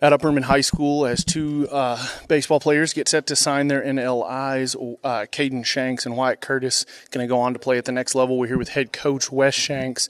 at Upperman High School as two uh, baseball players get set to sign their NLIs. Uh, Kaden Shanks and Wyatt Curtis going to go on to play at the next level. We're here with head coach Wes Shanks.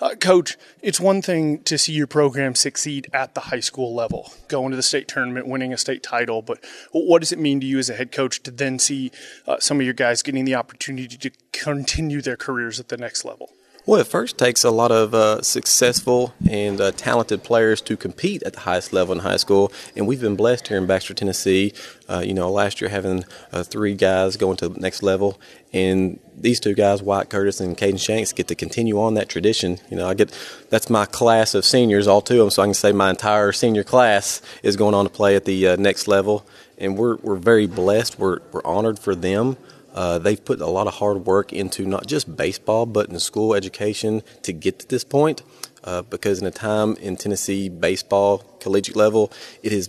Uh, coach, it's one thing to see your program succeed at the high school level, going to the state tournament, winning a state title, but what does it mean to you as a head coach to then see uh, some of your guys getting the opportunity to continue their careers at the next level? Well, it first takes a lot of uh, successful and uh, talented players to compete at the highest level in high school, and we've been blessed here in Baxter, Tennessee. Uh, you know, last year having uh, three guys going to the next level, and these two guys, Wyatt Curtis and Kaden Shanks, get to continue on that tradition. You know, I get that's my class of seniors, all two of them, so I can say my entire senior class is going on to play at the uh, next level, and we're we're very blessed. We're we're honored for them. Uh, they've put a lot of hard work into not just baseball, but in school education to get to this point. Uh, because in a time in Tennessee baseball collegiate level, it is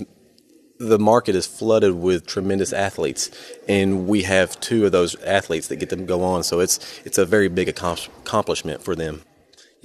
the market is flooded with tremendous athletes, and we have two of those athletes that get to go on. So it's it's a very big accomplishment for them.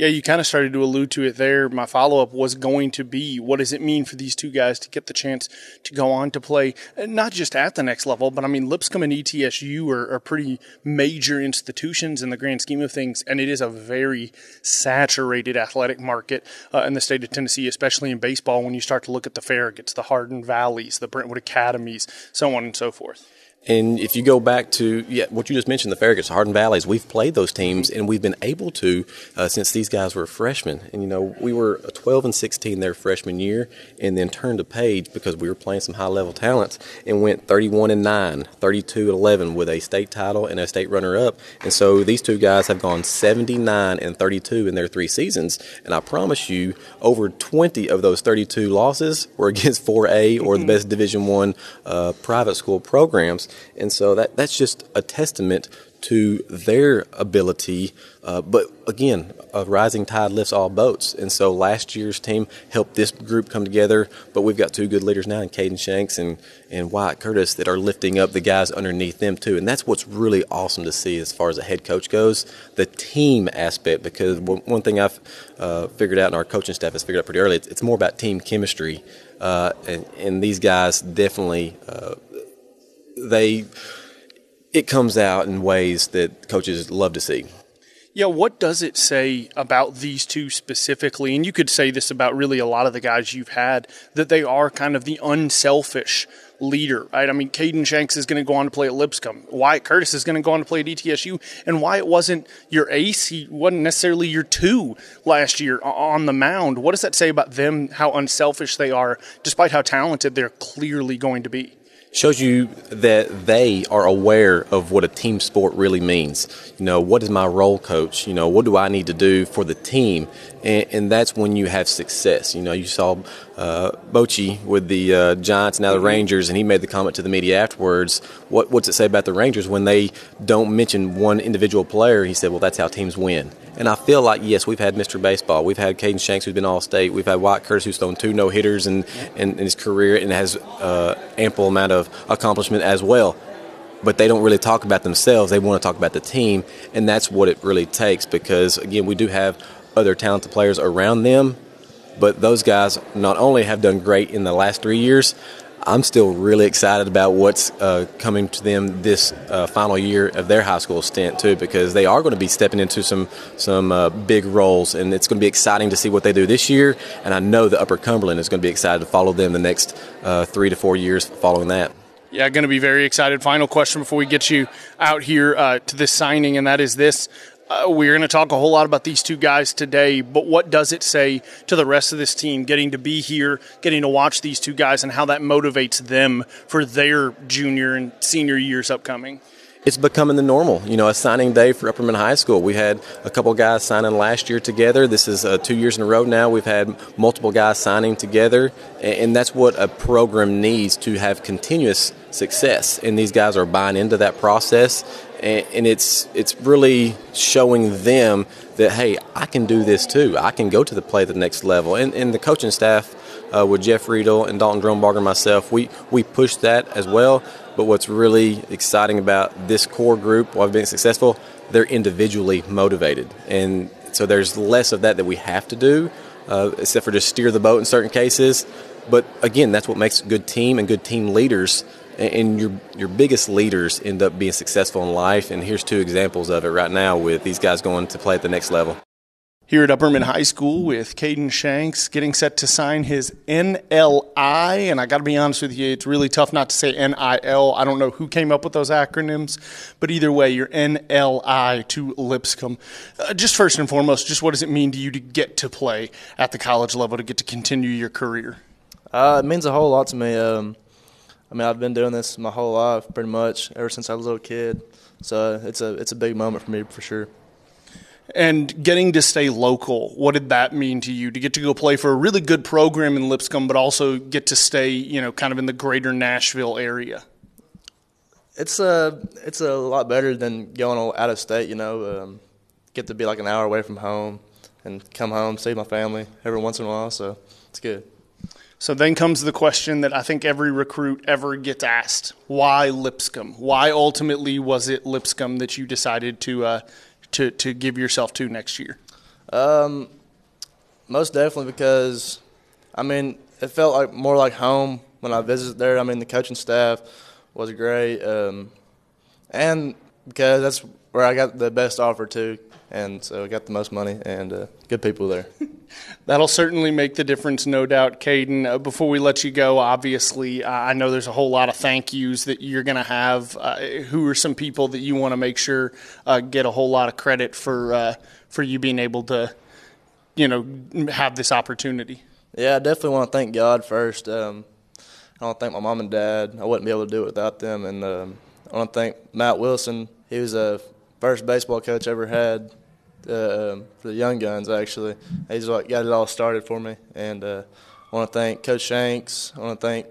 Yeah, you kind of started to allude to it there. My follow up was going to be what does it mean for these two guys to get the chance to go on to play, uh, not just at the next level, but I mean, Lipscomb and ETSU are, are pretty major institutions in the grand scheme of things, and it is a very saturated athletic market uh, in the state of Tennessee, especially in baseball when you start to look at the Farragut's, the Hardin Valleys, the Brentwood Academies, so on and so forth. And if you go back to yeah, what you just mentioned, the Farragut's, Hardin Valleys, we've played those teams, and we've been able to uh, since these guys were freshmen. And you know, we were 12 and 16 their freshman year, and then turned a page because we were playing some high level talents, and went 31 and 9, 32 and 11 with a state title and a state runner up. And so these two guys have gone 79 and 32 in their three seasons. And I promise you, over 20 of those 32 losses were against 4A or the best Division One uh, private school programs. And so that, that's just a testament to their ability. Uh, but again, a rising tide lifts all boats. And so last year's team helped this group come together. But we've got two good leaders now in Kaden Shanks and, and Wyatt Curtis that are lifting up the guys underneath them too. And that's what's really awesome to see as far as a head coach goes, the team aspect. Because one thing I've uh, figured out and our coaching staff has figured out pretty early, it's, it's more about team chemistry. Uh, and, and, these guys definitely uh, they it comes out in ways that coaches love to see. Yeah, what does it say about these two specifically? And you could say this about really a lot of the guys you've had that they are kind of the unselfish leader, right? I mean, Kaden Shanks is going to go on to play at Lipscomb. Wyatt Curtis is going to go on to play at ETSU. And Wyatt wasn't your ace. He wasn't necessarily your two last year on the mound. What does that say about them, how unselfish they are, despite how talented they're clearly going to be? Shows you that they are aware of what a team sport really means. You know, what is my role, coach? You know, what do I need to do for the team? And, and that's when you have success. You know, you saw uh, Bochy with the uh, Giants, now the mm-hmm. Rangers, and he made the comment to the media afterwards. What, what's it say about the Rangers when they don't mention one individual player? He said, well, that's how teams win. And I feel like, yes, we've had Mr. Baseball. We've had Kaden Shanks, who's been all state. We've had Wyatt Curtis, who's thrown two no hitters in, in, in, his career and has uh, ample amount of accomplishment as well. But they don't really talk about themselves. They want to talk about the team. And that's what it really takes because, again, we do have other talented players around them. But those guys not only have done great in the last three years, I'm still really excited about what's uh, coming to them this uh, final year of their high school stint too, because they are going to be stepping into some some uh, big roles, and it's going to be exciting to see what they do this year. And I know the Upper Cumberland is going to be excited to follow them the next uh, three to four years following that. Yeah, going to be very excited. Final question before we get you out here uh, to this signing, and that is this: uh, we're going to talk a whole lot about these two guys today, but what does it say to the rest of this team getting to be here, getting to watch these two guys, and how that motivates them for their junior and senior years upcoming? it's becoming the normal. You know, a signing day for Upperman High School. We had a couple guys signing last year together. This is uh, two years in a row now. We've had multiple guys signing together, and that's what a program needs to have continuous success. And these guys are buying into that process, and it's it's really showing them that hey, I can do this too. I can go to the play the next level. And, and the coaching staff uh, with Jeff Riedel and Dalton Drumbarger and myself, we we push that as well. But what's really exciting about this core group, while being successful, they're individually motivated, and so there's less of that that we have to do, uh, except for just steer the boat in certain cases. But again, that's what makes a good team and good team leaders. And your your biggest leaders end up being successful in life. And here's two examples of it right now with these guys going to play at the next level here at Upperman High School with Kaden Shanks getting set to sign his NLI. And I got to be honest with you, it's really tough not to say NIL. I don't know who came up with those acronyms, but either way, your NLI to Lipscomb. Uh, just first and foremost, just what does it mean to you to get to play at the college level, to get to continue your career? Uh, it means a whole lot to me. Um, I mean, I've been doing this my whole life, pretty much, ever since I was a little kid. So it's a it's a big moment for me for sure. And getting to stay local, what did that mean to you? To get to go play for a really good program in Lipscomb, but also get to stay, you know, kind of in the greater Nashville area. It's a it's a lot better than going out of state. You know, um, get to be like an hour away from home and come home, see my family every once in a while. So it's good. So then comes the question that I think every recruit ever gets asked: Why Lipscomb? Why ultimately was it Lipscomb that you decided to uh, to, to give yourself to next year? Um, most definitely because, I mean, it felt like more like home when I visited there. I mean, the coaching staff was great, um, and because that's where I got the best offer too, and so I got the most money and uh, good people there. That'll certainly make the difference, no doubt, Kaden. Uh, before we let you go, obviously, uh, I know there's a whole lot of thank yous that you're going to have. Uh, who are some people that you want to make sure uh, get a whole lot of credit for uh, for you being able to, you know, have this opportunity? Yeah, I definitely want to thank God first. Um, I want to thank my mom and dad. I wouldn't be able to do it without them. And um, I want to thank Matt Wilson. He was the first baseball coach I ever had uh, the young guns. Actually, he's what got it all started for me. And uh, I want to thank Coach Shanks. I want to thank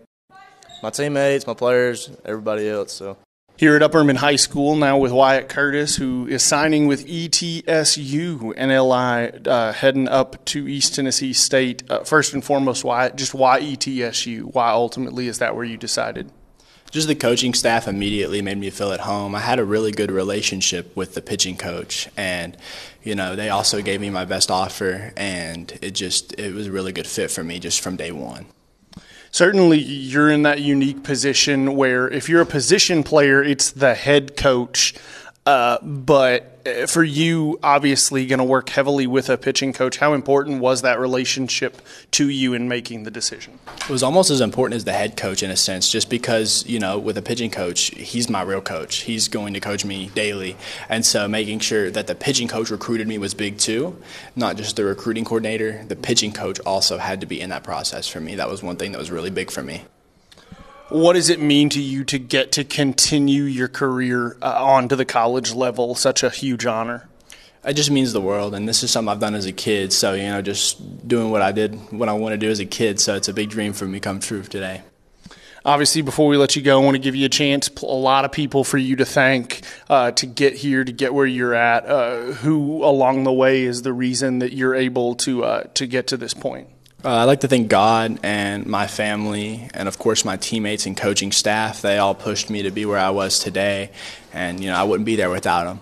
my teammates, my players, everybody else. So. Here at Upperman High School now with Wyatt Curtis, who is signing with ETSU NLI, uh, heading up to East Tennessee State. Uh, first and foremost, why just why ETSU? Why ultimately is that where you decided? Just the coaching staff immediately made me feel at home. I had a really good relationship with the pitching coach, and you know they also gave me my best offer, and it just it was a really good fit for me just from day one. Certainly, you're in that unique position where if you're a position player, it's the head coach uh, but uh, for you, obviously, going to work heavily with a pitching coach. How important was that relationship to you in making the decision? It was almost as important as the head coach in a sense, just because you know, with a pitching coach, he's my real coach. He's going to coach me daily, and so making sure that the pitching coach recruited me was big too. Not just the recruiting coordinator, the pitching coach also had to be in that process for me. That was one thing that was really big for me what does it mean to you to get to continue your career uh, on to the college level? Such a huge honor. It just means the world, and this is something I've done as a kid. So you know, just doing what I did, what I want to do as a kid. So it's a big dream for me come true today. Obviously, before we let you go, I want to give you a chance. A lot of people for you to thank uh, to get here, to get where you're at. Uh, who along the way is the reason that you're able to uh, to get to this point? Uh, I'd like to thank God and my family, and of course my teammates and coaching staff. They all pushed me to be where I was today, and you know I wouldn't be there without them.